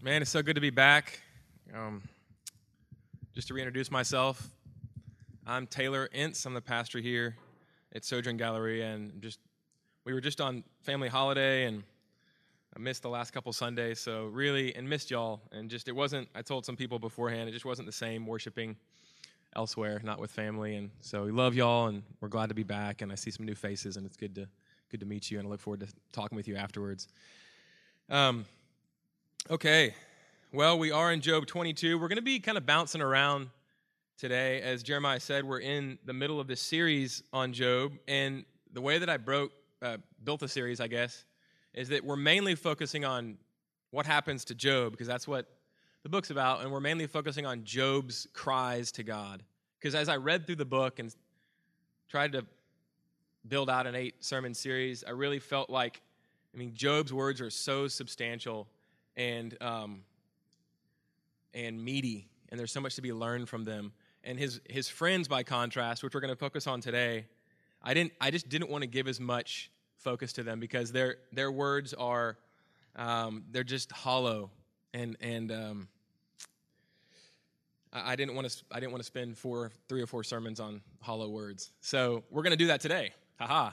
Man, it's so good to be back. Um, just to reintroduce myself, I'm Taylor Ince. I'm the pastor here at Sojourn Galleria, and just we were just on family holiday, and I missed the last couple Sundays, so really and missed y'all. And just it wasn't. I told some people beforehand, it just wasn't the same worshiping elsewhere, not with family. And so we love y'all, and we're glad to be back. And I see some new faces, and it's good to good to meet you, and I look forward to talking with you afterwards. Um, Okay. Well, we are in Job 22. We're going to be kind of bouncing around today. As Jeremiah said, we're in the middle of this series on Job. And the way that I broke, uh, built the series, I guess, is that we're mainly focusing on what happens to Job, because that's what the book's about. And we're mainly focusing on Job's cries to God. Because as I read through the book and tried to build out an eight sermon series, I really felt like, I mean, Job's words are so substantial and um, and meaty, and there's so much to be learned from them. And his his friends, by contrast, which we're going to focus on today, I didn't. I just didn't want to give as much focus to them because their their words are um, they're just hollow, and and um, I, didn't want to. I didn't want to spend four, three or four sermons on hollow words. So we're going to do that today. Haha.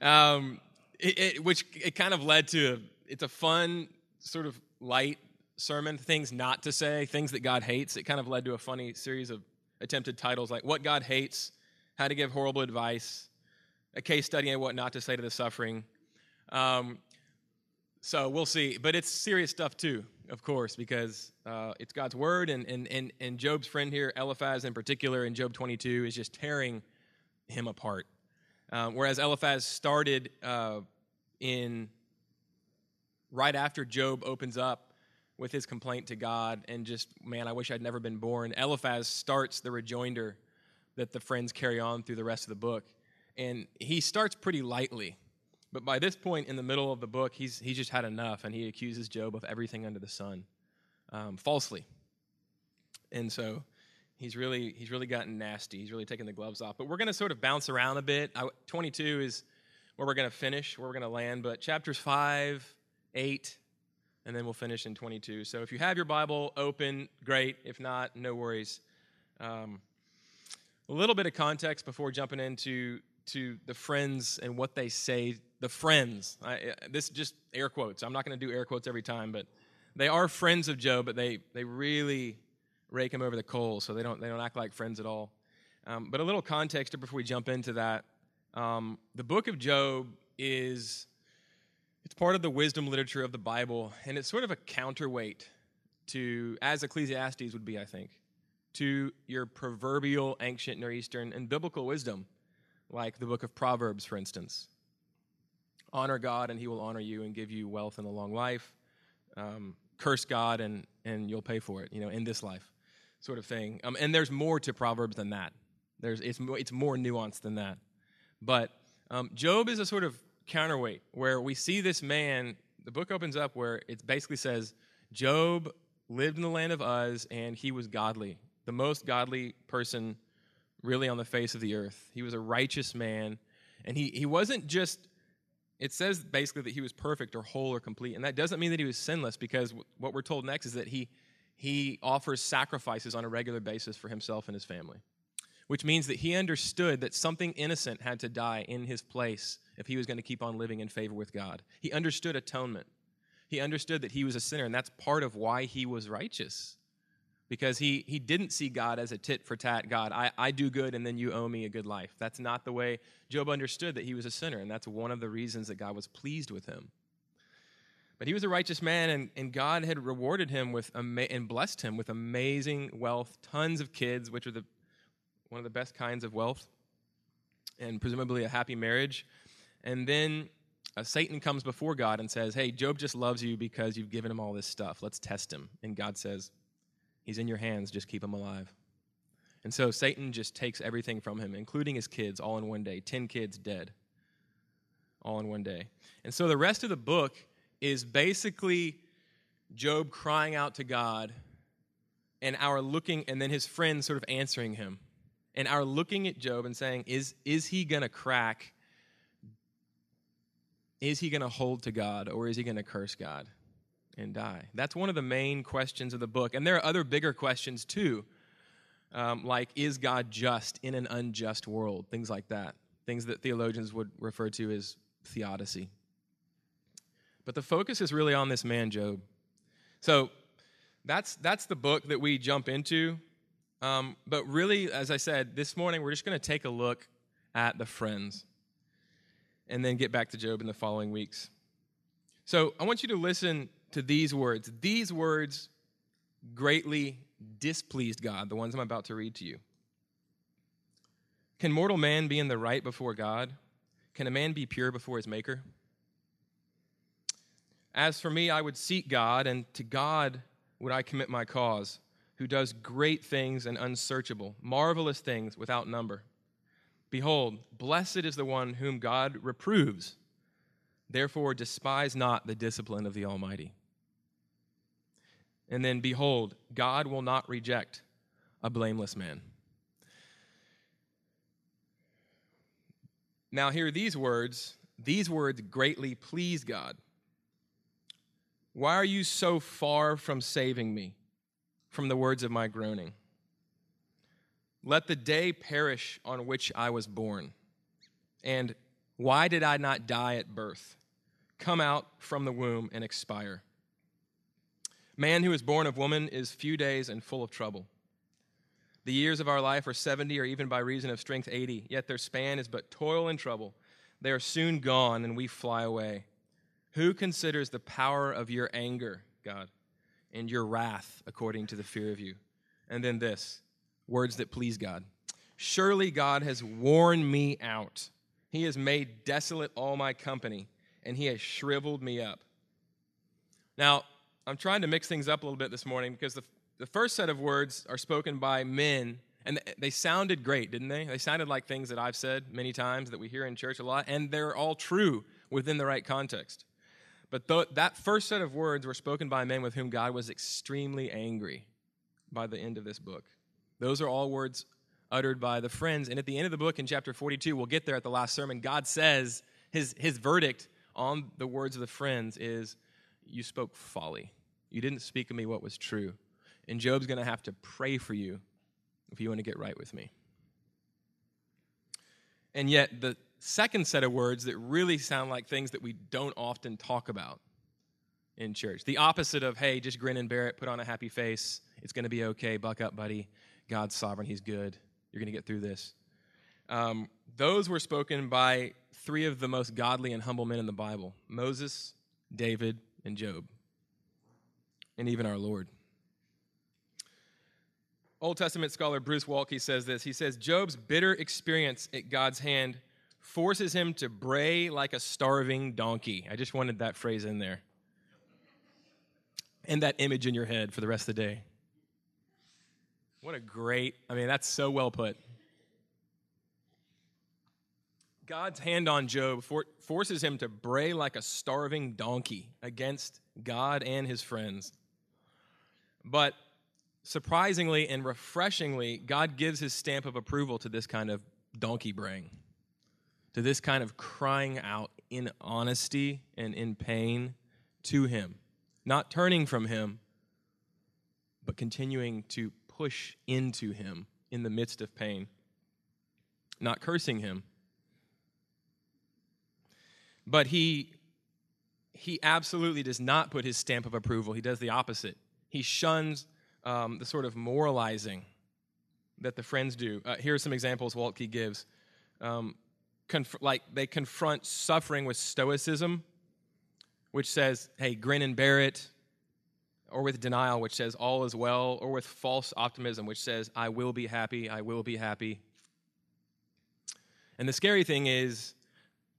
Um, it, it, which it kind of led to. It's a fun sort of light sermon, things not to say, things that God hates. It kind of led to a funny series of attempted titles like What God Hates, How to Give Horrible Advice, a case study on what not to say to the suffering. Um, so we'll see. But it's serious stuff too, of course, because uh, it's God's word. And, and, and, and Job's friend here, Eliphaz in particular, in Job 22, is just tearing him apart. Um, whereas Eliphaz started uh, in right after Job opens up with his complaint to God and just, man, I wish I'd never been born, Eliphaz starts the rejoinder that the friends carry on through the rest of the book. And he starts pretty lightly. But by this point in the middle of the book, he's, he's just had enough and he accuses Job of everything under the sun um, falsely. And so he's really, he's really gotten nasty. He's really taken the gloves off. But we're going to sort of bounce around a bit. I, 22 is where we're going to finish, where we're going to land. But chapters 5, 8, and then we'll finish in 22. So if you have your Bible open, great. If not, no worries. Um, a little bit of context before jumping into to the friends and what they say. The friends. I, this just air quotes. I'm not going to do air quotes every time, but they are friends of Job, but they they really rake him over the coals, so they don't they don't act like friends at all. Um, but a little context before we jump into that. Um, the book of Job is it's part of the wisdom literature of the Bible, and it's sort of a counterweight to, as Ecclesiastes would be, I think, to your proverbial ancient Near Eastern and biblical wisdom, like the book of Proverbs, for instance. Honor God, and he will honor you and give you wealth and a long life. Um, curse God, and, and you'll pay for it, you know, in this life, sort of thing. Um, and there's more to Proverbs than that. There's, it's, it's more nuanced than that. But um, Job is a sort of counterweight where we see this man, the book opens up where it basically says, Job lived in the land of Uz and he was godly, the most godly person really on the face of the earth. He was a righteous man. And he, he wasn't just, it says basically that he was perfect or whole or complete. And that doesn't mean that he was sinless because what we're told next is that he, he offers sacrifices on a regular basis for himself and his family, which means that he understood that something innocent had to die in his place if he was going to keep on living in favor with God. He understood atonement. He understood that he was a sinner, and that's part of why he was righteous. Because he, he didn't see God as a tit for tat God. I, I do good and then you owe me a good life. That's not the way Job understood that he was a sinner, and that's one of the reasons that God was pleased with him. But he was a righteous man, and, and God had rewarded him with ama- and blessed him with amazing wealth, tons of kids, which are the, one of the best kinds of wealth, and presumably a happy marriage. And then uh, Satan comes before God and says, Hey, Job just loves you because you've given him all this stuff. Let's test him. And God says, He's in your hands. Just keep him alive. And so Satan just takes everything from him, including his kids, all in one day 10 kids dead, all in one day. And so the rest of the book is basically Job crying out to God and our looking, and then his friends sort of answering him. And our looking at Job and saying, Is, is he going to crack? Is he going to hold to God or is he going to curse God? and die? That's one of the main questions of the book. And there are other bigger questions too, um, like is God just in an unjust world? Things like that. Things that theologians would refer to as theodicy. But the focus is really on this man, Job. So that's, that's the book that we jump into. Um, but really, as I said, this morning we're just going to take a look at the friends and then get back to Job in the following weeks. So I want you to listen to these words. These words greatly displeased God, the ones I'm about to read to you. Can mortal man be in the right before God? Can a man be pure before his maker? As for me, I would seek God, and to God would I commit my cause, who does great things and unsearchable, marvelous things without number. Behold, blessed is the one whom God reproves. Therefore, despise not the discipline of the Almighty. And then, behold, God will not reject a blameless man. Now, hear these words. These words greatly please God. Why are you so far from saving me from the words of my groaning? Let the day perish on which I was born. And why did I not die at birth? Come out from the womb and expire. Man who is born of woman is few days and full of trouble. The years of our life are 70, or even by reason of strength, 80, yet their span is but toil and trouble. They are soon gone, and we fly away. Who considers the power of your anger, God, and your wrath according to the fear of you? And then this words that please God. Surely God has worn me out. He has made desolate all my company, and he has shriveled me up. Now, I'm trying to mix things up a little bit this morning because the, the first set of words are spoken by men, and they sounded great, didn't they? They sounded like things that I've said many times that we hear in church a lot, and they're all true within the right context. But th- that first set of words were spoken by men with whom God was extremely angry by the end of this book. Those are all words uttered by the friends. And at the end of the book in chapter 42, we'll get there at the last sermon, God says his, his verdict on the words of the friends is, You spoke folly. You didn't speak of me what was true. And Job's going to have to pray for you if you want to get right with me. And yet, the second set of words that really sound like things that we don't often talk about in church the opposite of, hey, just grin and bear it, put on a happy face, it's going to be okay, buck up, buddy. God's sovereign, He's good. You're going to get through this. Um, those were spoken by three of the most godly and humble men in the Bible Moses, David, and Job, and even our Lord. Old Testament scholar Bruce Waltke says this. He says, Job's bitter experience at God's hand forces him to bray like a starving donkey. I just wanted that phrase in there. And that image in your head for the rest of the day. What a great, I mean, that's so well put. God's hand on Job for, forces him to bray like a starving donkey against God and his friends. But surprisingly and refreshingly, God gives his stamp of approval to this kind of donkey braying, to this kind of crying out in honesty and in pain to him, not turning from him, but continuing to push into him in the midst of pain, not cursing him. But he, he absolutely does not put his stamp of approval. He does the opposite. He shuns um, the sort of moralizing that the friends do. Uh, here are some examples Waltke gives. Um, conf- like they confront suffering with stoicism, which says, hey, grin and bear it, or with denial, which says all is well, or with false optimism, which says I will be happy, I will be happy. And the scary thing is,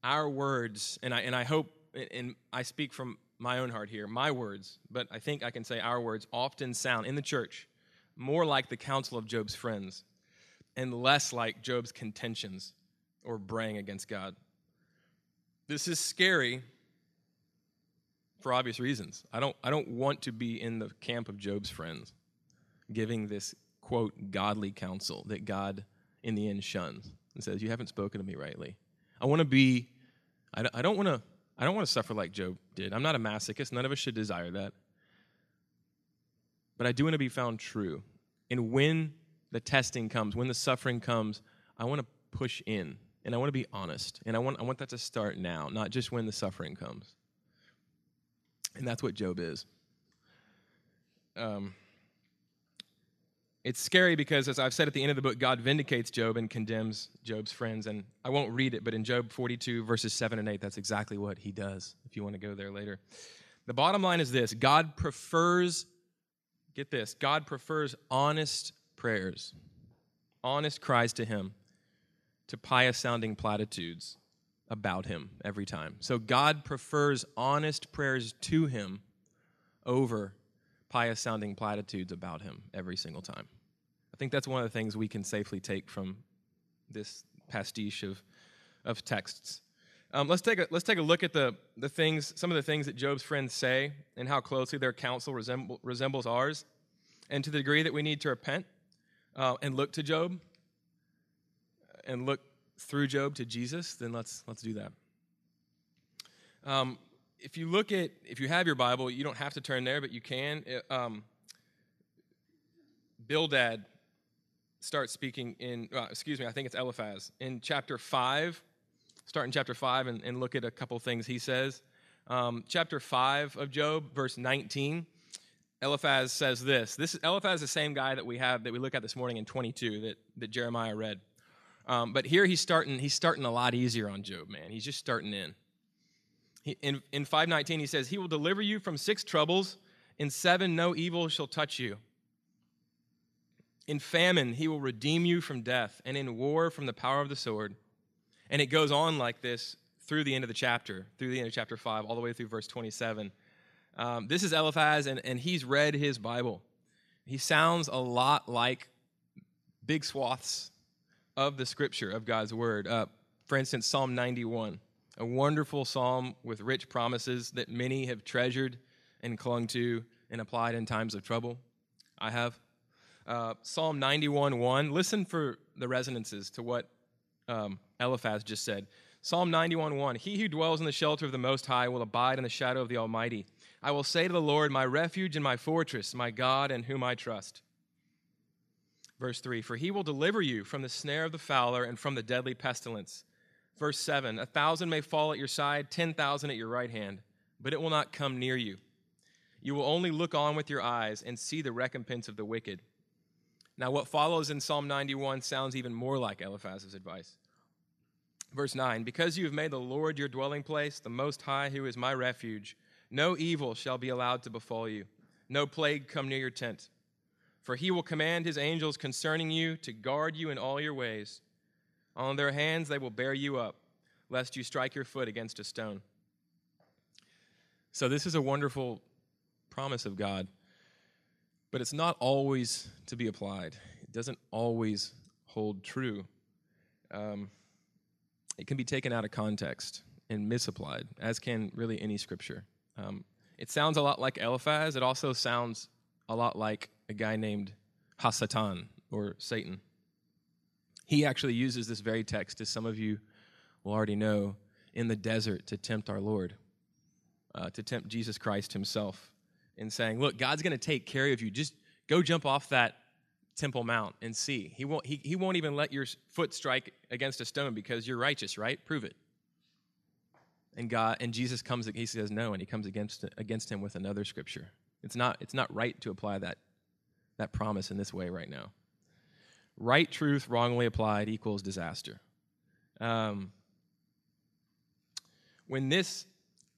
our words, and I, and I hope, and I speak from my own heart here, my words, but I think I can say our words often sound in the church more like the counsel of Job's friends and less like Job's contentions or braying against God. This is scary for obvious reasons. I don't, I don't want to be in the camp of Job's friends, giving this, quote, godly counsel that God in the end shuns and says, You haven't spoken to me rightly. I want to be, I don't want to. I don't want to suffer like Job did. I'm not a masochist. None of us should desire that. but I do want to be found true. And when the testing comes, when the suffering comes, I want to push in and I want to be honest. And I want, I want that to start now, not just when the suffering comes. And that's what Job is. Um, it's scary because, as I've said at the end of the book, God vindicates Job and condemns Job's friends. And I won't read it, but in Job 42, verses 7 and 8, that's exactly what he does, if you want to go there later. The bottom line is this God prefers, get this, God prefers honest prayers, honest cries to him, to pious sounding platitudes about him every time. So God prefers honest prayers to him over pious sounding platitudes about him every single time. I think that's one of the things we can safely take from this pastiche of, of texts. Um, let's, take a, let's take a look at the, the things, some of the things that Job's friends say and how closely their counsel resemble, resembles ours. And to the degree that we need to repent uh, and look to Job and look through Job to Jesus, then let's, let's do that. Um, if you look at, if you have your Bible, you don't have to turn there, but you can. Um, Bildad starts speaking in, uh, excuse me, I think it's Eliphaz. In chapter 5, start in chapter 5 and, and look at a couple things he says. Um, chapter 5 of Job, verse 19, Eliphaz says this. This Eliphaz is the same guy that we have, that we look at this morning in 22 that, that Jeremiah read. Um, but here he's starting, he's starting a lot easier on Job, man. He's just starting in. He, in, in 519, he says, He will deliver you from six troubles. In seven, no evil shall touch you. In famine, he will redeem you from death, and in war, from the power of the sword. And it goes on like this through the end of the chapter, through the end of chapter 5, all the way through verse 27. Um, this is Eliphaz, and, and he's read his Bible. He sounds a lot like big swaths of the scripture, of God's word. Uh, for instance, Psalm 91 a wonderful psalm with rich promises that many have treasured and clung to and applied in times of trouble. I have. Uh, psalm 91 1. Listen for the resonances to what um, Eliphaz just said. Psalm 91 1. He who dwells in the shelter of the Most High will abide in the shadow of the Almighty. I will say to the Lord, my refuge and my fortress, my God in whom I trust. Verse 3 For he will deliver you from the snare of the fowler and from the deadly pestilence. Verse 7 A thousand may fall at your side, 10,000 at your right hand, but it will not come near you. You will only look on with your eyes and see the recompense of the wicked. Now, what follows in Psalm 91 sounds even more like Eliphaz's advice. Verse 9 Because you have made the Lord your dwelling place, the Most High, who is my refuge, no evil shall be allowed to befall you, no plague come near your tent. For he will command his angels concerning you to guard you in all your ways. On their hands they will bear you up, lest you strike your foot against a stone. So, this is a wonderful promise of God, but it's not always to be applied. It doesn't always hold true. Um, it can be taken out of context and misapplied, as can really any scripture. Um, it sounds a lot like Eliphaz. It also sounds a lot like a guy named Hasatan or Satan. He actually uses this very text, as some of you will already know, in the desert to tempt our Lord, uh, to tempt Jesus Christ himself, in saying, Look, God's going to take care of you. Just go jump off that Temple Mount and see. He won't, he, he won't even let your foot strike against a stone because you're righteous, right? Prove it. And God and Jesus comes, he says no, and he comes against, against him with another scripture. It's not, it's not right to apply that, that promise in this way right now. Right truth wrongly applied equals disaster. Um, when this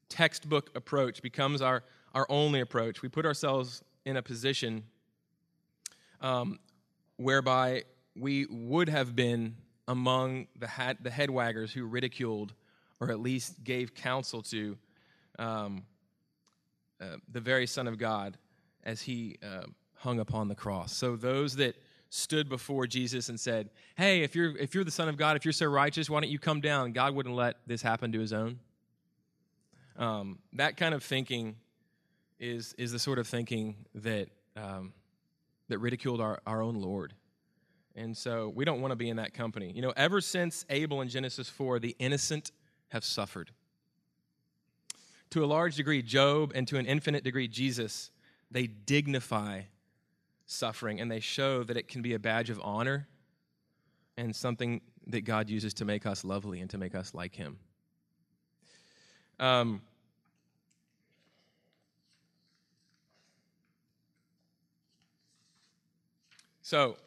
textbook approach becomes our, our only approach, we put ourselves in a position um, whereby we would have been among the, hat, the head waggers who ridiculed or at least gave counsel to um, uh, the very Son of God as he uh, hung upon the cross. So those that stood before Jesus and said, Hey, if you're, if you're the Son of God, if you're so righteous, why don't you come down? God wouldn't let this happen to his own. Um, that kind of thinking is, is the sort of thinking that, um, that ridiculed our, our own Lord. And so we don't want to be in that company. You know, ever since Abel in Genesis 4, the innocent have suffered. To a large degree, Job, and to an infinite degree, Jesus, they dignify suffering, and they show that it can be a badge of honor and something that God uses to make us lovely and to make us like Him. Um, so,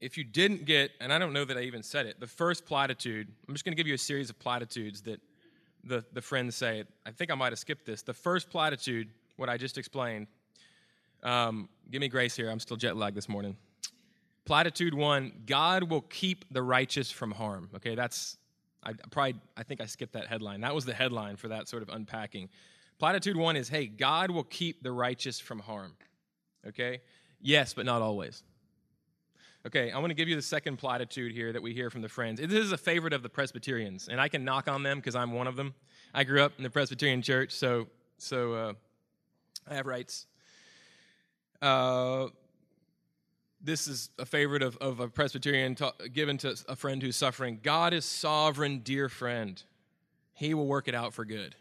if you didn't get, and I don't know that I even said it, the first platitude, I'm just going to give you a series of platitudes that the, the friends say. I think I might have skipped this. The first platitude, what I just explained, um, give me grace here. I'm still jet lagged this morning. Platitude one God will keep the righteous from harm. Okay, that's, I probably, I think I skipped that headline. That was the headline for that sort of unpacking. Platitude one is hey, God will keep the righteous from harm. Okay? Yes, but not always. Okay, I want to give you the second platitude here that we hear from the friends. This is a favorite of the Presbyterians, and I can knock on them because I'm one of them. I grew up in the Presbyterian church, so so uh, I have rights. Uh, this is a favorite of, of a Presbyterian ta- given to a friend who's suffering. God is sovereign, dear friend. He will work it out for good.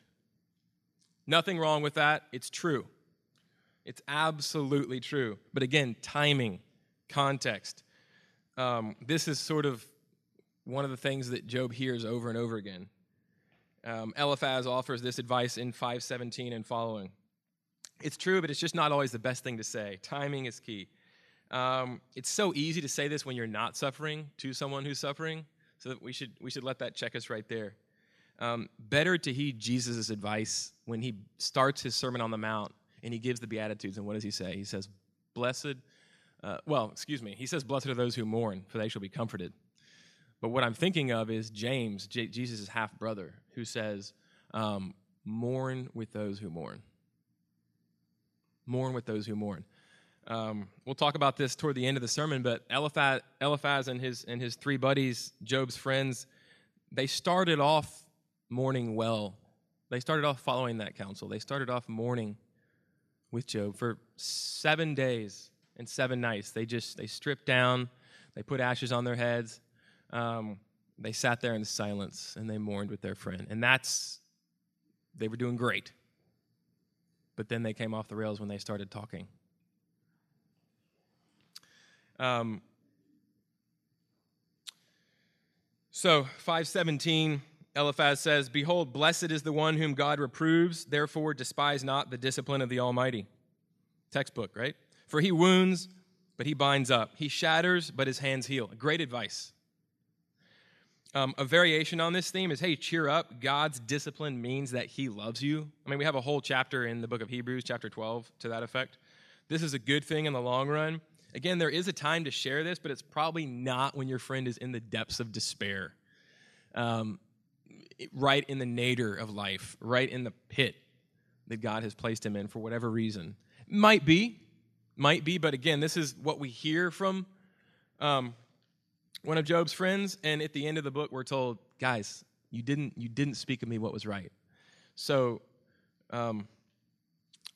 Nothing wrong with that. It's true. It's absolutely true. But again, timing, context. Um, this is sort of one of the things that Job hears over and over again. Um, Eliphaz offers this advice in 517 and following. It's true, but it's just not always the best thing to say. Timing is key. Um, it's so easy to say this when you're not suffering to someone who's suffering, so we should, we should let that check us right there. Um, better to heed Jesus' advice when he starts his Sermon on the Mount and he gives the Beatitudes. And what does he say? He says, Blessed uh, well, excuse me, he says, Blessed are those who mourn, for they shall be comforted. But what I'm thinking of is James, J- Jesus' half brother, who says, um, Mourn with those who mourn. Mourn with those who mourn. Um, we'll talk about this toward the end of the sermon, but Eliphaz, Eliphaz and, his, and his three buddies, Job's friends, they started off mourning well. They started off following that counsel. They started off mourning with Job for seven days and seven nights. They just they stripped down, they put ashes on their heads, um, they sat there in silence and they mourned with their friend. And that's they were doing great. But then they came off the rails when they started talking. Um, so 517 Eliphaz says, Behold, blessed is the one whom God reproves, therefore despise not the discipline of the Almighty. Textbook, right? For he wounds, but he binds up. He shatters, but his hands heal. Great advice. Um, a variation on this theme is hey, cheer up. God's discipline means that he loves you. I mean, we have a whole chapter in the book of Hebrews, chapter 12, to that effect. This is a good thing in the long run. Again, there is a time to share this, but it's probably not when your friend is in the depths of despair, um, right in the nadir of life, right in the pit that God has placed him in for whatever reason. Might be, might be, but again, this is what we hear from um, one of Job's friends. And at the end of the book, we're told, guys, you didn't you didn't speak of me what was right. So, um,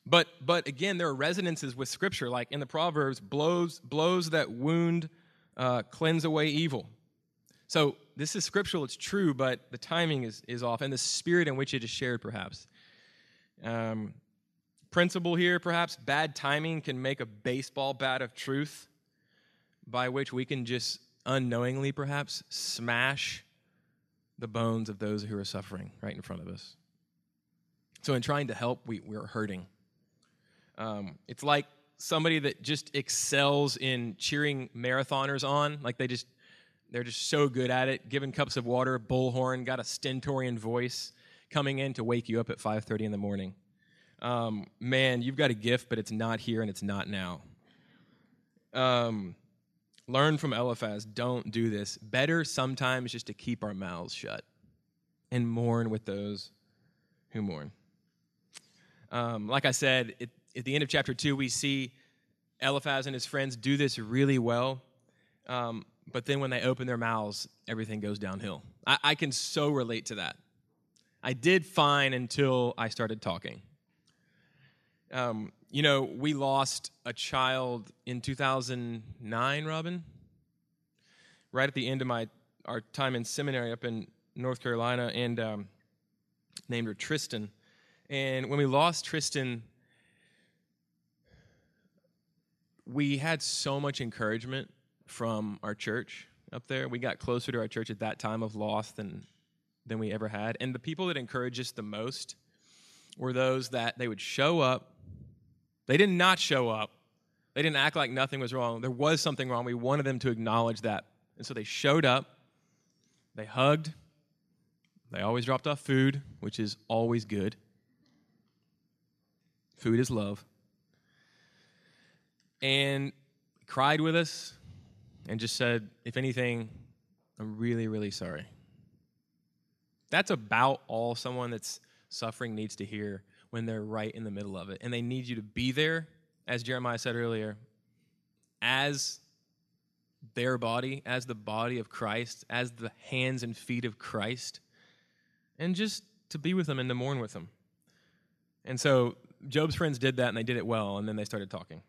but but again, there are resonances with Scripture, like in the Proverbs, blows blows that wound uh, cleanse away evil. So this is scriptural; it's true, but the timing is is off, and the spirit in which it is shared, perhaps. Um, principle here, perhaps bad timing can make a baseball bat of truth by which we can just unknowingly, perhaps, smash the bones of those who are suffering right in front of us. So, in trying to help, we, we're hurting. Um, it's like somebody that just excels in cheering marathoners on, like they just they're just so good at it, giving cups of water, bullhorn, got a stentorian voice, coming in to wake you up at 5:30 in the morning um, man, you've got a gift, but it's not here and it's not now. Um, learn from Eliphaz. Don't do this. Better sometimes just to keep our mouths shut and mourn with those who mourn. Um, like I said, it, at the end of chapter two, we see Eliphaz and his friends do this really well. Um, but then when they open their mouths, everything goes downhill. I, I can so relate to that. I did fine until I started talking. Um, you know, we lost a child in 2009, Robin. Right at the end of my our time in seminary up in North Carolina, and um, named her Tristan. And when we lost Tristan, we had so much encouragement from our church up there. We got closer to our church at that time of loss than than we ever had. And the people that encouraged us the most were those that they would show up. They did not show up. They didn't act like nothing was wrong. There was something wrong. We wanted them to acknowledge that. And so they showed up. They hugged. They always dropped off food, which is always good. Food is love. And cried with us and just said, if anything, I'm really, really sorry. That's about all someone that's suffering needs to hear when they're right in the middle of it. And they need you to be there, as Jeremiah said earlier, as their body, as the body of Christ, as the hands and feet of Christ, and just to be with them and to mourn with them. And so Job's friends did that and they did it well, and then they started talking.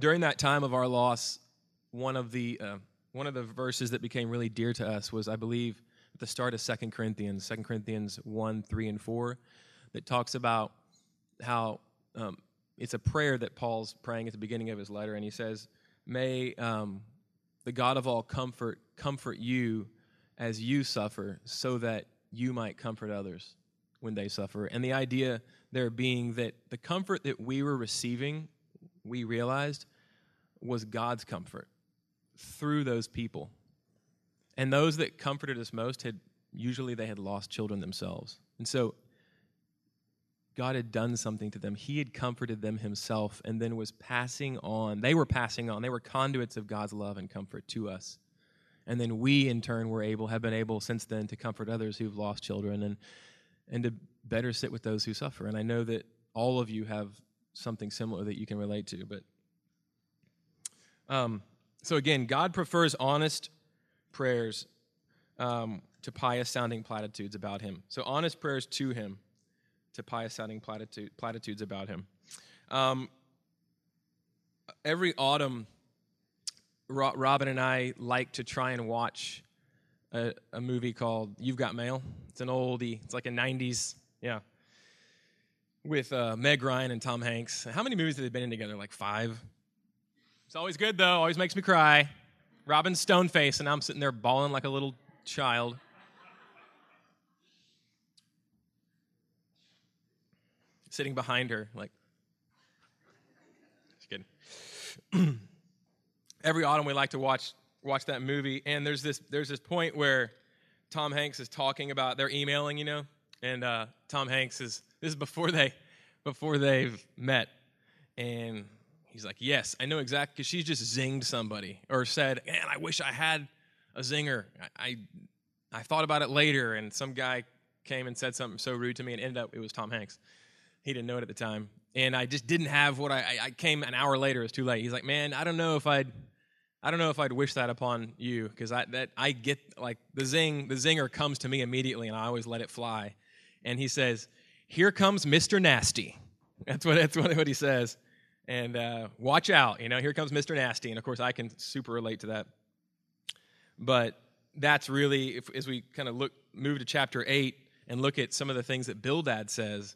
During that time of our loss, one of the uh, one of the verses that became really dear to us was, I believe, at the start of Second Corinthians, Second Corinthians 1, 3, and 4, that talks about how um, it's a prayer that Paul's praying at the beginning of his letter, and he says, May um, the God of all comfort comfort you as you suffer, so that you might comfort others when they suffer. And the idea there being that the comfort that we were receiving, we realized, was God's comfort through those people. And those that comforted us most had usually they had lost children themselves. And so God had done something to them. He had comforted them himself and then was passing on. They were passing on. They were conduits of God's love and comfort to us. And then we in turn were able have been able since then to comfort others who've lost children and and to better sit with those who suffer. And I know that all of you have something similar that you can relate to, but um, so again, God prefers honest prayers um, to pious sounding platitudes about Him. So honest prayers to Him, to pious sounding platitude, platitudes about Him. Um, every autumn, Robin and I like to try and watch a, a, movie called You've Got Mail. It's an oldie. It's like a '90s, yeah, with uh, Meg Ryan and Tom Hanks. How many movies have they been in together? Like five. It's always good though. Always makes me cry. Robin's stone face, and I'm sitting there bawling like a little child. Sitting behind her, like. Just kidding. Every autumn, we like to watch watch that movie, and there's this there's this point where Tom Hanks is talking about they're emailing, you know, and uh, Tom Hanks is this is before they before they've met, and He's like, Yes, I know exactly, because she's just zinged somebody or said, Man, I wish I had a zinger. I, I, I, thought about it later, and some guy came and said something so rude to me, and ended up, it was Tom Hanks. He didn't know it at the time. And I just didn't have what I, I came an hour later, it was too late. He's like, Man, I don't know if I'd. I don't know if I'd wish that upon you because I that I get like the zing the zinger comes to me immediately and I always let it fly, and he says, "Here comes Mr. Nasty." That's what that's what, what he says, and uh, watch out. You know, here comes Mr. Nasty. And of course, I can super relate to that. But that's really, if, as we kind of look, move to chapter 8 and look at some of the things that Bildad says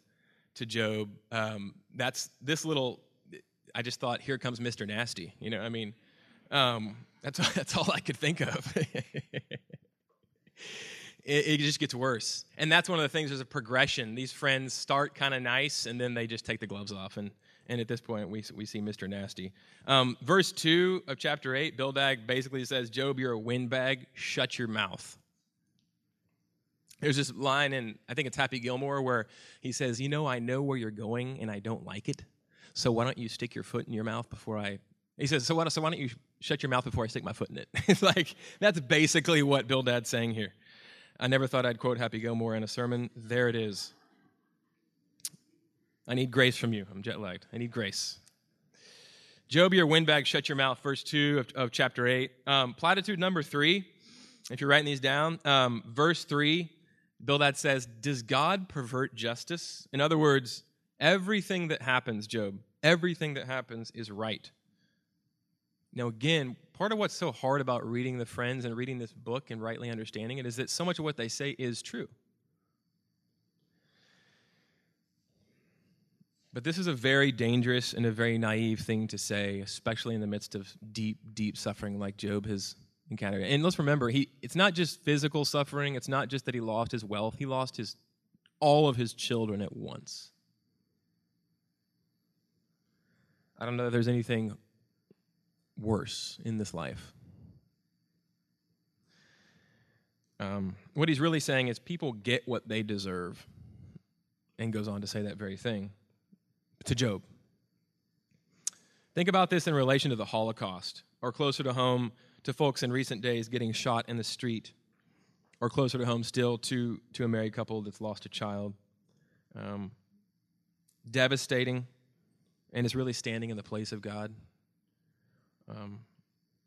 to Job, um, that's this little, I just thought, here comes Mr. Nasty. You know, I mean, um, that's, that's all I could think of. it, it, just gets worse. And that's one of the things, there's a progression. These friends start kind of nice, and then they just take the gloves off. And and at this point, we, we see Mr. Nasty. Um, verse 2 of chapter 8, Bildad basically says, Job, you're a windbag, shut your mouth. There's this line in, I think it's Happy Gilmore, where he says, You know, I know where you're going and I don't like it. So why don't you stick your foot in your mouth before I. He says, So why don't, so why don't you shut your mouth before I stick my foot in it? it's like, that's basically what Bildad's saying here. I never thought I'd quote Happy Gilmore in a sermon. There it is. I need grace from you. I'm jet lagged. I need grace. Job, your windbag, shut your mouth, verse 2 of, of chapter 8. Um, platitude number 3, if you're writing these down, um, verse 3, Bildad says, Does God pervert justice? In other words, everything that happens, Job, everything that happens is right. Now, again, part of what's so hard about reading the friends and reading this book and rightly understanding it is that so much of what they say is true. But this is a very dangerous and a very naive thing to say, especially in the midst of deep, deep suffering like Job has encountered. And let's remember, he, it's not just physical suffering, it's not just that he lost his wealth, he lost his, all of his children at once. I don't know if there's anything worse in this life. Um, what he's really saying is people get what they deserve, and goes on to say that very thing to Job. Think about this in relation to the Holocaust, or closer to home, to folks in recent days getting shot in the street, or closer to home still, to, to a married couple that's lost a child. Um, devastating, and is really standing in the place of God. Um,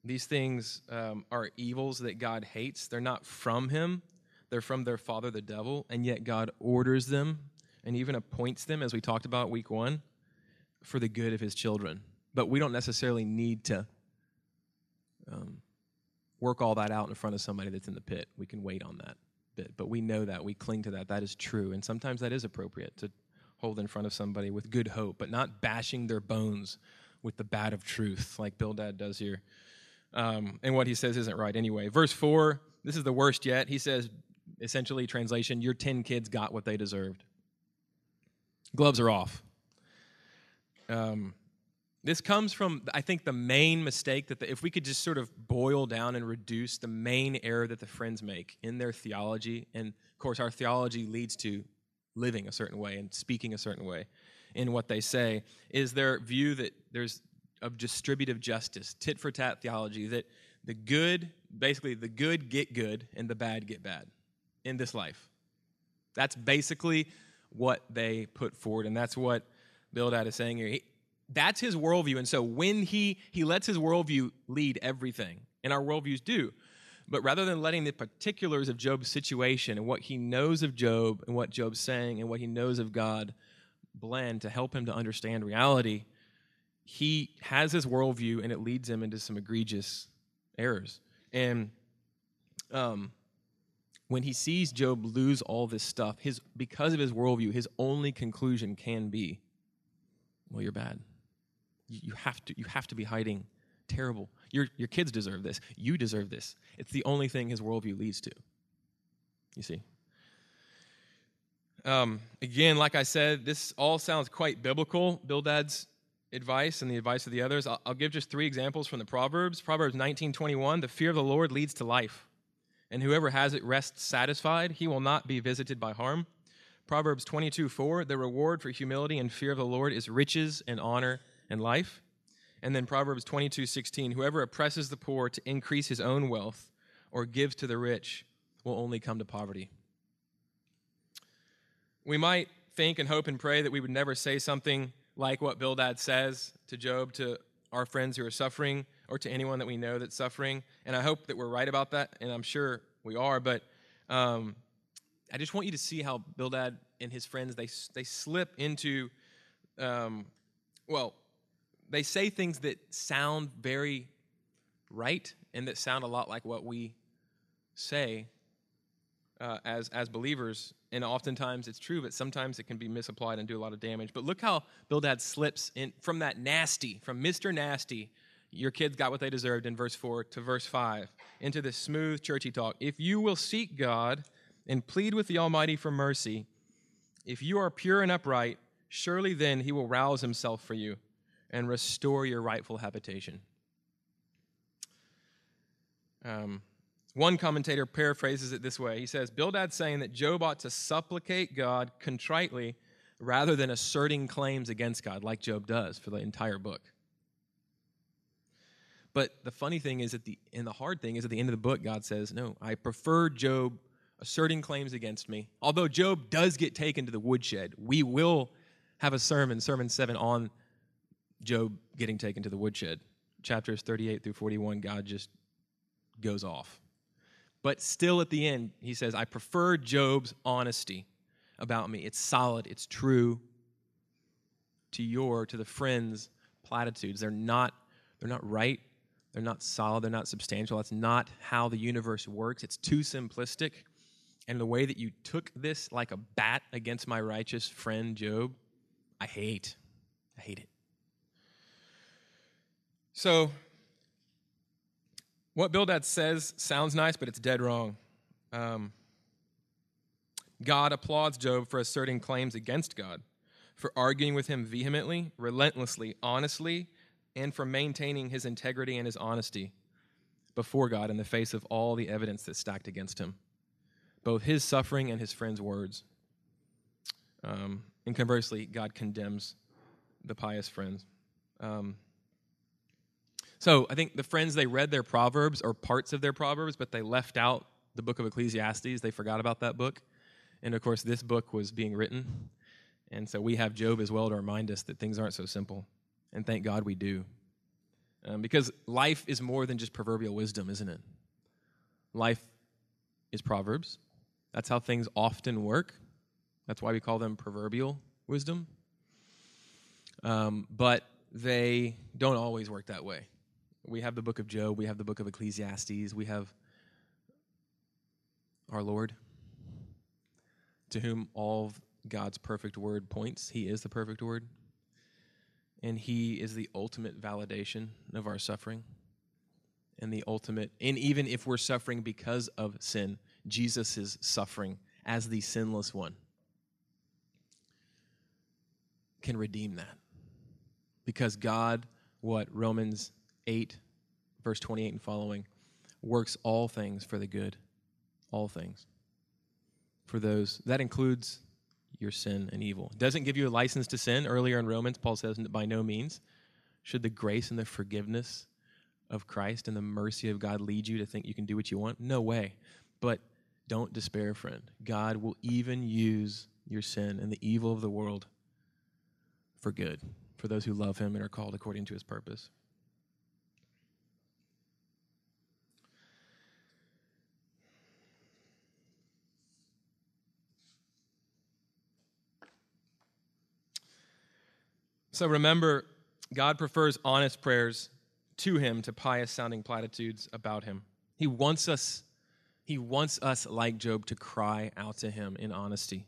these things um, are evils that God hates. They're not from Him, they're from their father, the devil, and yet God orders them and even appoints them, as we talked about week one, for the good of His children. But we don't necessarily need to um, work all that out in front of somebody that's in the pit. We can wait on that bit, but we know that. We cling to that. That is true. And sometimes that is appropriate to hold in front of somebody with good hope, but not bashing their bones with the bat of truth like Bildad does here. Um, and what he says isn't right anyway. Verse 4, this is the worst yet. He says, essentially, translation, your 10 kids got what they deserved. Gloves are off. Um, this comes from, I think, the main mistake that the, if we could just sort of boil down and reduce the main error that the friends make in their theology, and of course, our theology leads to living a certain way and speaking a certain way in what they say, is their view that there's of distributive justice, tit for tat theology, that the good, basically, the good get good and the bad get bad in this life. That's basically what they put forward, and that's what Bildad is saying here. He, that's his worldview, and so when he he lets his worldview lead everything, and our worldviews do, but rather than letting the particulars of Job's situation and what he knows of Job and what Job's saying and what he knows of God blend to help him to understand reality, he has his worldview and it leads him into some egregious errors. And um, when he sees Job lose all this stuff, his because of his worldview, his only conclusion can be, "Well, you're bad. You, have to you have to be hiding terrible. Your your kids deserve this. You deserve this. It's the only thing his worldview leads to. You see." Um, again, like I said, this all sounds quite biblical. Bildad's advice and the advice of the others. I'll, I'll give just three examples from the Proverbs. Proverbs 19:21, "The fear of the Lord leads to life, and whoever has it rests satisfied. He will not be visited by harm." Proverbs 22 4 "The reward for humility and fear of the Lord is riches and honor and life." And then Proverbs 22:16, "Whoever oppresses the poor to increase his own wealth or gives to the rich will only come to poverty." We might think and hope and pray that we would never say something like what Bildad says to Job, to our friends who are suffering, or to anyone that we know that's suffering. And I hope that we're right about that, and I'm sure we are. But um, I just want you to see how Bildad and his friends they they slip into, um, well, they say things that sound very right and that sound a lot like what we say uh, as as believers and oftentimes it's true, but sometimes it can be misapplied and do a lot of damage. But look how Bildad slips in from that nasty, from Mr. Nasty, your kids got what they deserved in verse 4 to verse 5, into this smooth, churchy talk. If you will seek God and plead with the Almighty for mercy, if you are pure and upright, surely then he will rouse himself for you and restore your rightful habitation. Um, one commentator paraphrases it this way He says, Bildad's saying that Job ought to supplicate God contritely rather than asserting claims against God, like Job does for the entire book. But the funny thing is, at the and the hard thing is, at the end of the book, God says, "No, I prefer Job asserting claims against me." Although Job does get taken to the woodshed, we will have a sermon, sermon seven, on Job getting taken to the woodshed. Chapters thirty-eight through forty-one, God just goes off. But still, at the end, he says, I prefer Job's honesty about me. It's solid, it's true to your, to the friends' platitudes. They're not, they're not right, they're not solid, they're not substantial. That's not how the universe works. It's too simplistic. And the way that you took this like a bat against my righteous friend Job, I hate. I hate it. So, what Bildad says sounds nice, but it's dead wrong. Um, God applauds Job for asserting claims against God, for arguing with him vehemently, relentlessly, honestly, and for maintaining his integrity and his honesty before God in the face of all the evidence that's stacked against him, both his suffering and his friends' words. Um, and conversely, God condemns the pious friends. Um, so I think the friends, they read their Proverbs or parts of their Proverbs, but they left out the book of Ecclesiastes. They forgot about that book. And of course, this book was being written. And so we have Job as well to remind us that things aren't so simple. And thank God we do. Um, because life is more than just proverbial wisdom, isn't it? Life is Proverbs. That's how things often work. That's why we call them proverbial wisdom. Um, but they don't always work that way. We have the book of Job, we have the book of Ecclesiastes, we have our Lord, to whom all God's perfect word points. He is the perfect word. And he is the ultimate validation of our suffering and the ultimate and even if we're suffering because of sin jesus is suffering as the sinless one can redeem that. Because god what romans 8 verse 28 and following works all things for the good all things for those that includes your sin and evil. It doesn't give you a license to sin. Earlier in Romans, Paul says, by no means should the grace and the forgiveness of Christ and the mercy of God lead you to think you can do what you want. No way. But don't despair, friend. God will even use your sin and the evil of the world for good, for those who love him and are called according to his purpose. So remember, God prefers honest prayers to him to pious sounding platitudes about him. He wants us he wants us like Job to cry out to him in honesty.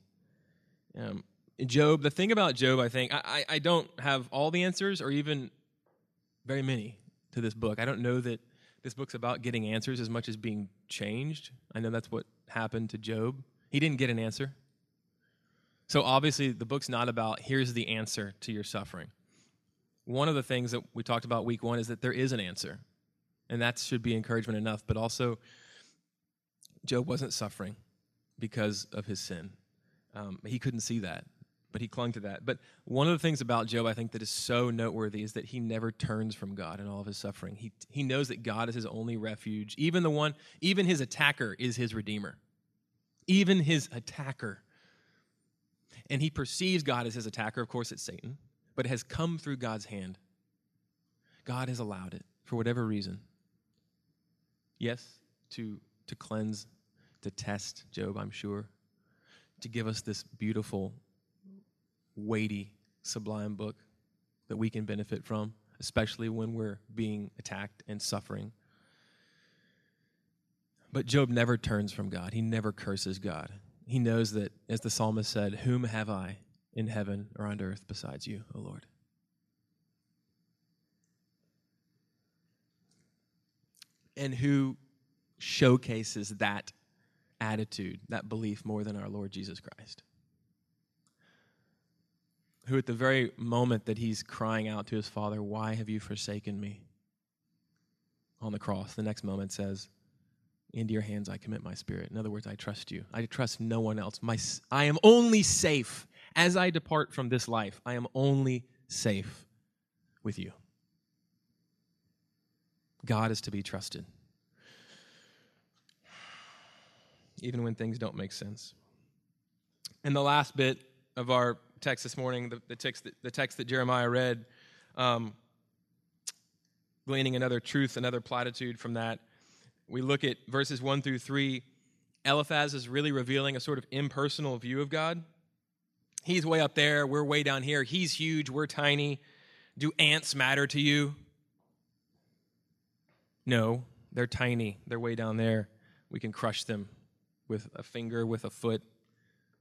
Um, Job, the thing about Job, I think, I, I don't have all the answers or even very many to this book. I don't know that this book's about getting answers as much as being changed. I know that's what happened to Job. He didn't get an answer. So obviously, the book's not about here's the answer to your suffering. One of the things that we talked about week one is that there is an answer, and that should be encouragement enough. But also, Job wasn't suffering because of his sin. Um, he couldn't see that, but he clung to that. But one of the things about Job, I think, that is so noteworthy is that he never turns from God in all of his suffering. He, he knows that God is his only refuge. Even the one, even his attacker is his redeemer. Even his attacker and he perceives God as his attacker. Of course, it's Satan, but it has come through God's hand. God has allowed it for whatever reason. Yes, to, to cleanse, to test Job, I'm sure, to give us this beautiful, weighty, sublime book that we can benefit from, especially when we're being attacked and suffering. But Job never turns from God, he never curses God he knows that, as the psalmist said, Whom have I in heaven or on earth besides you, O Lord? And who showcases that attitude, that belief, more than our Lord Jesus Christ? Who, at the very moment that he's crying out to his Father, Why have you forsaken me? on the cross, the next moment says, into your hands I commit my spirit. In other words, I trust you. I trust no one else. My, I am only safe as I depart from this life. I am only safe with you. God is to be trusted, even when things don't make sense. And the last bit of our text this morning, the, the text, that, the text that Jeremiah read, um, gleaning another truth, another platitude from that we look at verses 1 through 3, Eliphaz is really revealing a sort of impersonal view of God. He's way up there, we're way down here. He's huge, we're tiny. Do ants matter to you? No, they're tiny. They're way down there. We can crush them with a finger, with a foot.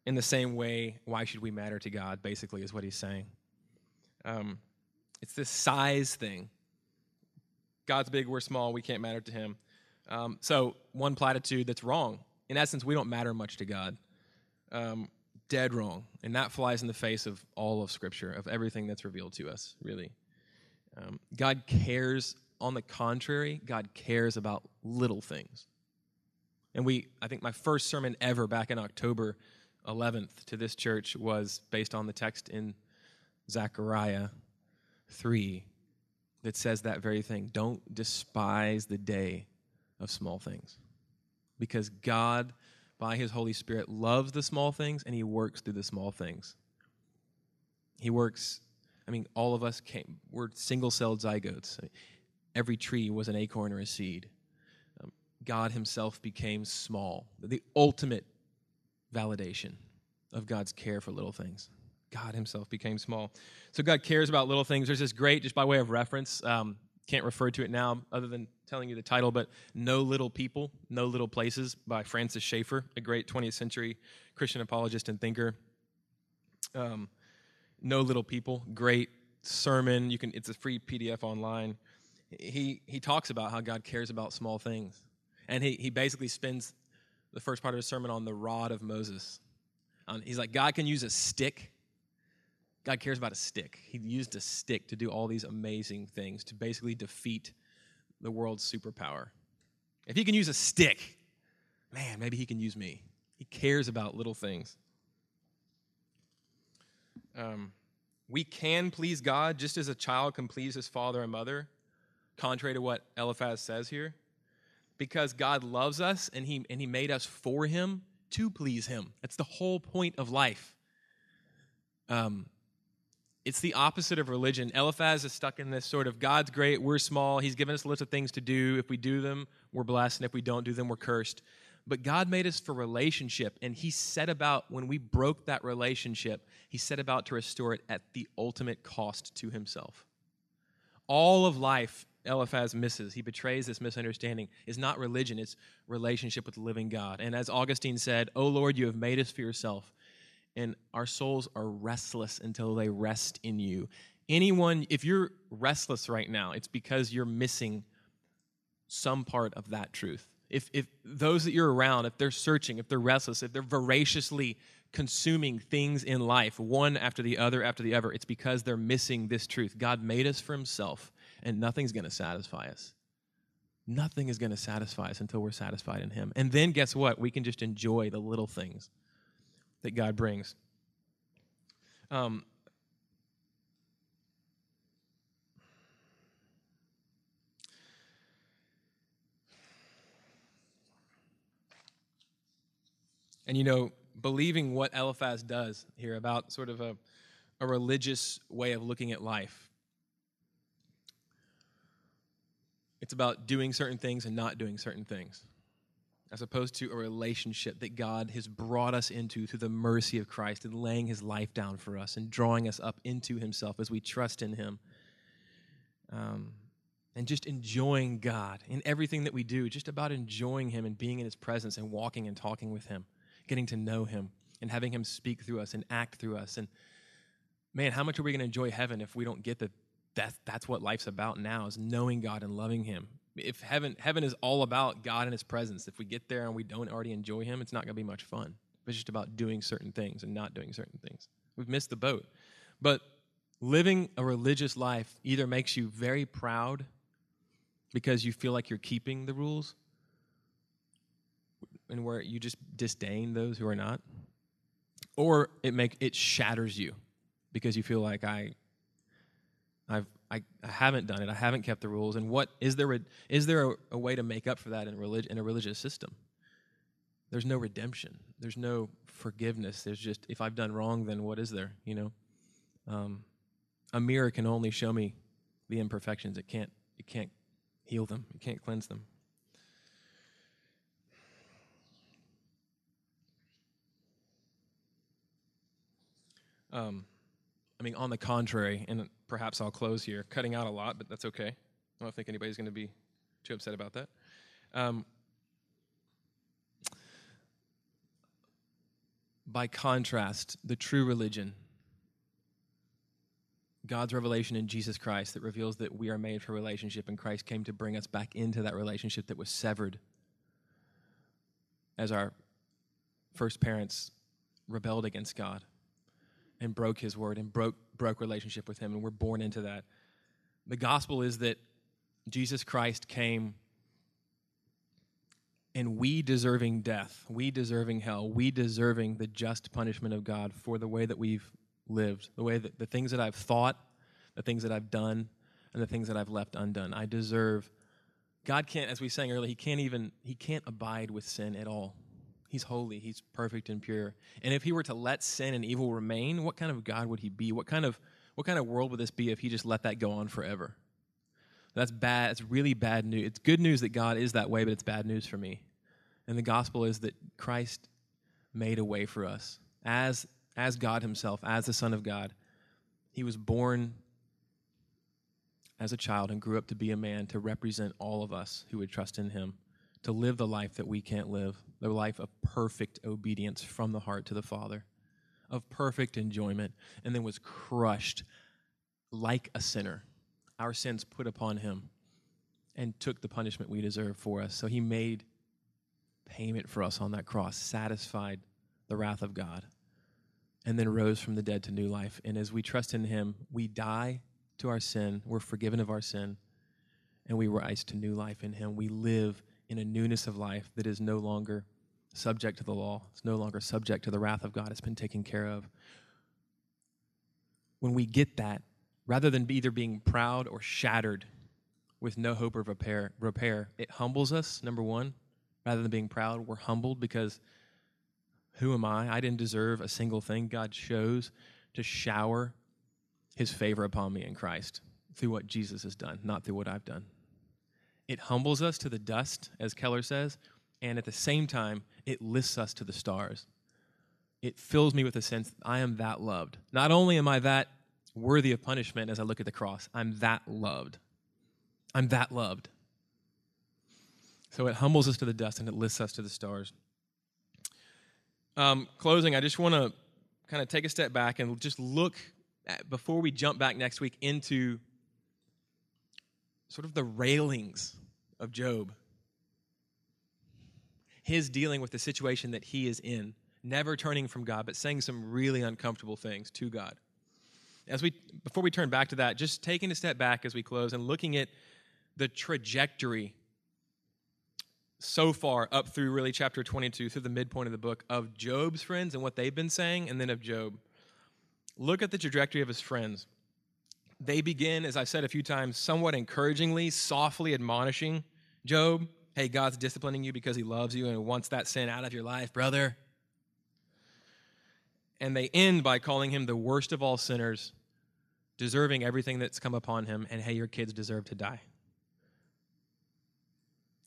In the same way, why should we matter to God? Basically, is what he's saying. Um, it's this size thing. God's big, we're small, we can't matter to him. Um, so, one platitude that's wrong. In essence, we don't matter much to God. Um, dead wrong. And that flies in the face of all of Scripture, of everything that's revealed to us, really. Um, God cares, on the contrary, God cares about little things. And we, I think my first sermon ever back in October 11th to this church was based on the text in Zechariah 3 that says that very thing. Don't despise the day of small things. Because God, by His Holy Spirit, loves the small things and He works through the small things. He works, I mean, all of us came, we're single celled zygotes. Every tree was an acorn or a seed. Um, God Himself became small, the ultimate validation of God's care for little things. God Himself became small. So God cares about little things. There's this great, just by way of reference, um, can't refer to it now other than telling you the title, but No Little People, No Little Places by Francis Schaeffer, a great 20th century Christian apologist and thinker. Um, no Little People, great sermon. You can it's a free PDF online. He he talks about how God cares about small things. And he he basically spends the first part of his sermon on the rod of Moses. Um, he's like, God can use a stick God cares about a stick. He used a stick to do all these amazing things to basically defeat the world's superpower. If he can use a stick, man, maybe he can use me. He cares about little things. Um, we can please God just as a child can please his father and mother, contrary to what Eliphaz says here, because God loves us and he, and he made us for him to please him. That's the whole point of life. Um, it's the opposite of religion. Eliphaz is stuck in this sort of God's great, we're small. He's given us a list of things to do. If we do them, we're blessed, and if we don't do them, we're cursed. But God made us for relationship, and He set about, when we broke that relationship, He set about to restore it at the ultimate cost to Himself. All of life, Eliphaz misses. He betrays this misunderstanding. Is not religion, it's relationship with the living God. And as Augustine said, O Lord, you have made us for yourself and our souls are restless until they rest in you. Anyone, if you're restless right now, it's because you're missing some part of that truth. If, if those that you're around, if they're searching, if they're restless, if they're voraciously consuming things in life, one after the other after the other, it's because they're missing this truth. God made us for Himself, and nothing's going to satisfy us. Nothing is going to satisfy us until we're satisfied in Him. And then guess what? We can just enjoy the little things that God brings. Um, and you know, believing what Eliphaz does here about sort of a, a religious way of looking at life. It's about doing certain things and not doing certain things as opposed to a relationship that God has brought us into through the mercy of Christ and laying his life down for us and drawing us up into himself as we trust in him. Um, and just enjoying God in everything that we do, just about enjoying him and being in his presence and walking and talking with him, getting to know him and having him speak through us and act through us. And man, how much are we going to enjoy heaven if we don't get that? That's, that's what life's about now is knowing God and loving him if heaven heaven is all about God and His presence, if we get there and we don't already enjoy Him, it's not going to be much fun. It's just about doing certain things and not doing certain things. We've missed the boat. But living a religious life either makes you very proud because you feel like you're keeping the rules, and where you just disdain those who are not, or it make it shatters you because you feel like I I've I, I haven't done it. I haven't kept the rules. And what is there? A, is there a, a way to make up for that in relig- in a religious system? There's no redemption. There's no forgiveness. There's just if I've done wrong, then what is there? You know, um, a mirror can only show me the imperfections. It can't. It can't heal them. It can't cleanse them. Um, I mean, on the contrary, and perhaps I'll close here, cutting out a lot, but that's okay. I don't think anybody's going to be too upset about that. Um, by contrast, the true religion God's revelation in Jesus Christ that reveals that we are made for relationship, and Christ came to bring us back into that relationship that was severed as our first parents rebelled against God and broke his word and broke, broke relationship with him, and we're born into that. The gospel is that Jesus Christ came and we deserving death, we deserving hell, we deserving the just punishment of God for the way that we've lived, the way that the things that I've thought, the things that I've done, and the things that I've left undone. I deserve. God can't, as we sang earlier, He can't even, He can't abide with sin at all. He's holy, He's perfect and pure. And if He were to let sin and evil remain, what kind of God would He be? What kind of, what kind of world would this be if He just let that go on forever? That's bad. It's really bad news. It's good news that God is that way, but it's bad news for me. And the gospel is that Christ made a way for us as as God Himself, as the Son of God. He was born as a child and grew up to be a man to represent all of us who would trust in Him, to live the life that we can't live, the life of perfect obedience from the heart to the Father, of perfect enjoyment, and then was crushed like a sinner. Our sins put upon Him and took the punishment we deserve for us. So He made payment for us on that cross, satisfied the wrath of God and then rose from the dead to new life. And as we trust in him, we die to our sin, we're forgiven of our sin, and we rise to new life in him. We live in a newness of life that is no longer subject to the law, it's no longer subject to the wrath of God, it's been taken care of. When we get that, rather than either being proud or shattered with no hope of repair, repair, it humbles us, number one. Rather than being proud, we're humbled because who am I? I didn't deserve a single thing. God chose to shower his favor upon me in Christ through what Jesus has done, not through what I've done. It humbles us to the dust, as Keller says, and at the same time, it lifts us to the stars. It fills me with a sense I am that loved. Not only am I that worthy of punishment as I look at the cross, I'm that loved. I'm that loved. So it humbles us to the dust and it lifts us to the stars. Um, closing, I just want to kind of take a step back and just look at, before we jump back next week into sort of the railings of Job. His dealing with the situation that he is in, never turning from God, but saying some really uncomfortable things to God. As we before we turn back to that, just taking a step back as we close and looking at the trajectory so far up through really chapter 22 through the midpoint of the book of Job's friends and what they've been saying and then of Job. Look at the trajectory of his friends. They begin, as I've said a few times, somewhat encouragingly, softly admonishing Job. Hey, God's disciplining you because he loves you and wants that sin out of your life, brother. And they end by calling him the worst of all sinners, deserving everything that's come upon him, and hey, your kids deserve to die.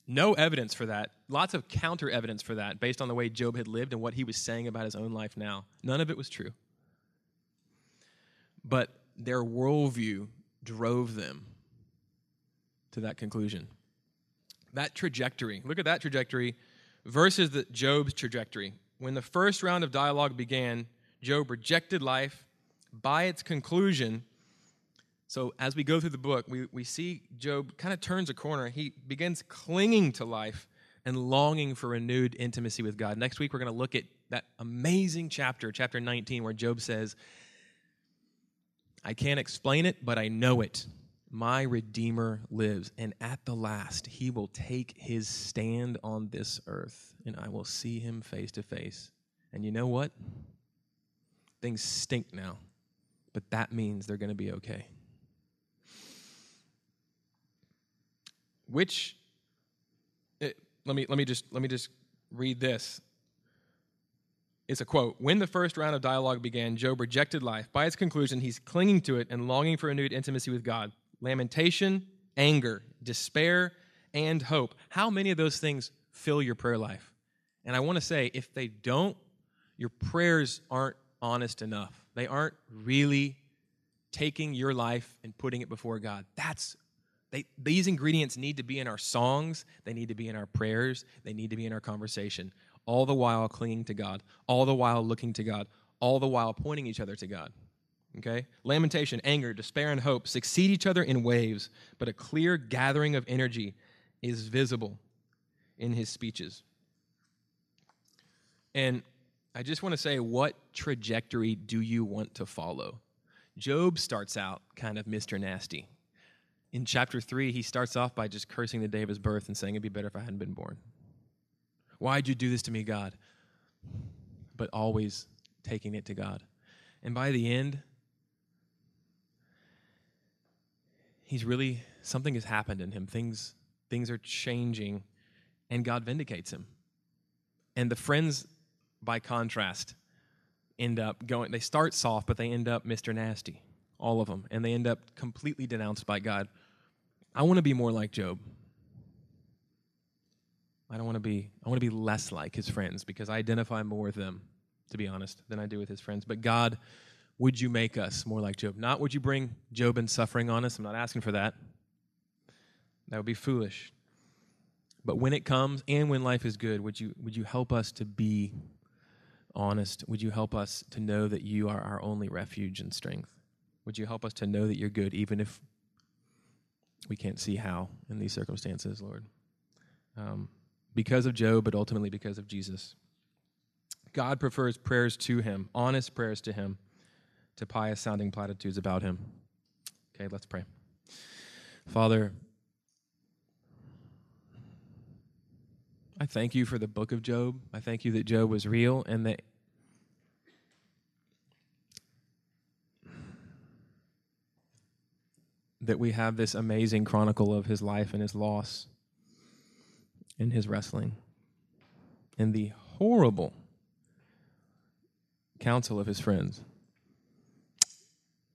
No evidence for that. Lots of counter evidence for that based on the way Job had lived and what he was saying about his own life now. None of it was true. But their worldview drove them to that conclusion. That trajectory, look at that trajectory versus the, Job's trajectory. When the first round of dialogue began, Job rejected life. By its conclusion, so as we go through the book, we, we see Job kind of turns a corner. He begins clinging to life and longing for renewed intimacy with God. Next week, we're going to look at that amazing chapter, chapter 19, where Job says, I can't explain it, but I know it. My Redeemer lives, and at the last, he will take his stand on this earth, and I will see him face to face. And you know what? Things stink now, but that means they're going to be okay. Which it, eh, let me let me just let me just read this. It's a quote. When the first round of dialogue began, Job rejected life. By its conclusion, he's clinging to it and longing for renewed intimacy with God. Lamentation, anger, despair, and hope. How many of those things fill your prayer life? And I want to say, if they don't, your prayers aren't honest enough. They aren't really taking your life and putting it before God. That's they, these ingredients need to be in our songs, they need to be in our prayers, they need to be in our conversation, all the while clinging to God, all the while looking to God, all the while pointing each other to God. Okay? Lamentation, anger, despair, and hope succeed each other in waves, but a clear gathering of energy is visible in his speeches. And I just want to say, what trajectory do you want to follow? Job starts out kind of Mr. Nasty. In chapter 3, he starts off by just cursing the day of his birth and saying it'd be better if I hadn't been born. Why'd you do this to me, God? But always taking it to God. And by the end, he's really, something has happened in him. Things, things are changing, and God vindicates him. And the friends by contrast, end up going, they start soft, but they end up Mr. Nasty, all of them, and they end up completely denounced by God. I want to be more like Job. I don't want to be, I want to be less like his friends because I identify more with them, to be honest, than I do with his friends. But God, would you make us more like Job? Not would you bring Job and suffering on us? I'm not asking for that. That would be foolish. But when it comes and when life is good, would you, would you help us to be honest, would you help us to know that you are our only refuge and strength? Would you help us to know that you're good, even if we can't see how in these circumstances, Lord? Um, because of Job, but ultimately because of Jesus. God prefers prayers to him, honest prayers to him, to pious sounding platitudes about him. Okay, let's pray. Father, I thank you for the book of Job. I thank you that Job was real and that that we have this amazing chronicle of his life and his loss and his wrestling and the horrible counsel of his friends.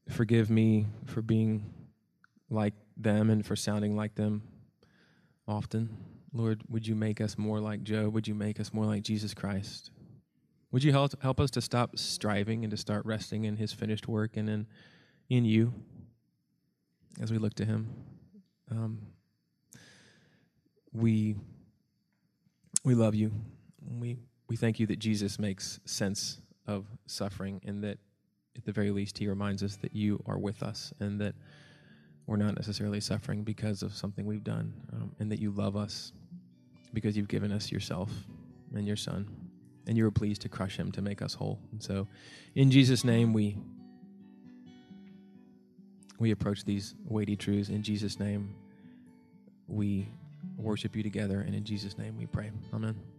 Forgive me for being like them and for sounding like them often. Lord, would you make us more like Job? Would you make us more like Jesus Christ? Would you help, help us to stop striving and to start resting in his finished work and in, in you as we look to him? Um, we, we love you. We, we thank you that Jesus makes sense of suffering and that at the very least he reminds us that you are with us and that we're not necessarily suffering because of something we've done um, and that you love us because you've given us yourself and your son, and you were pleased to crush him to make us whole. And so, in Jesus' name, we we approach these weighty truths. In Jesus' name, we worship you together, and in Jesus' name, we pray. Amen.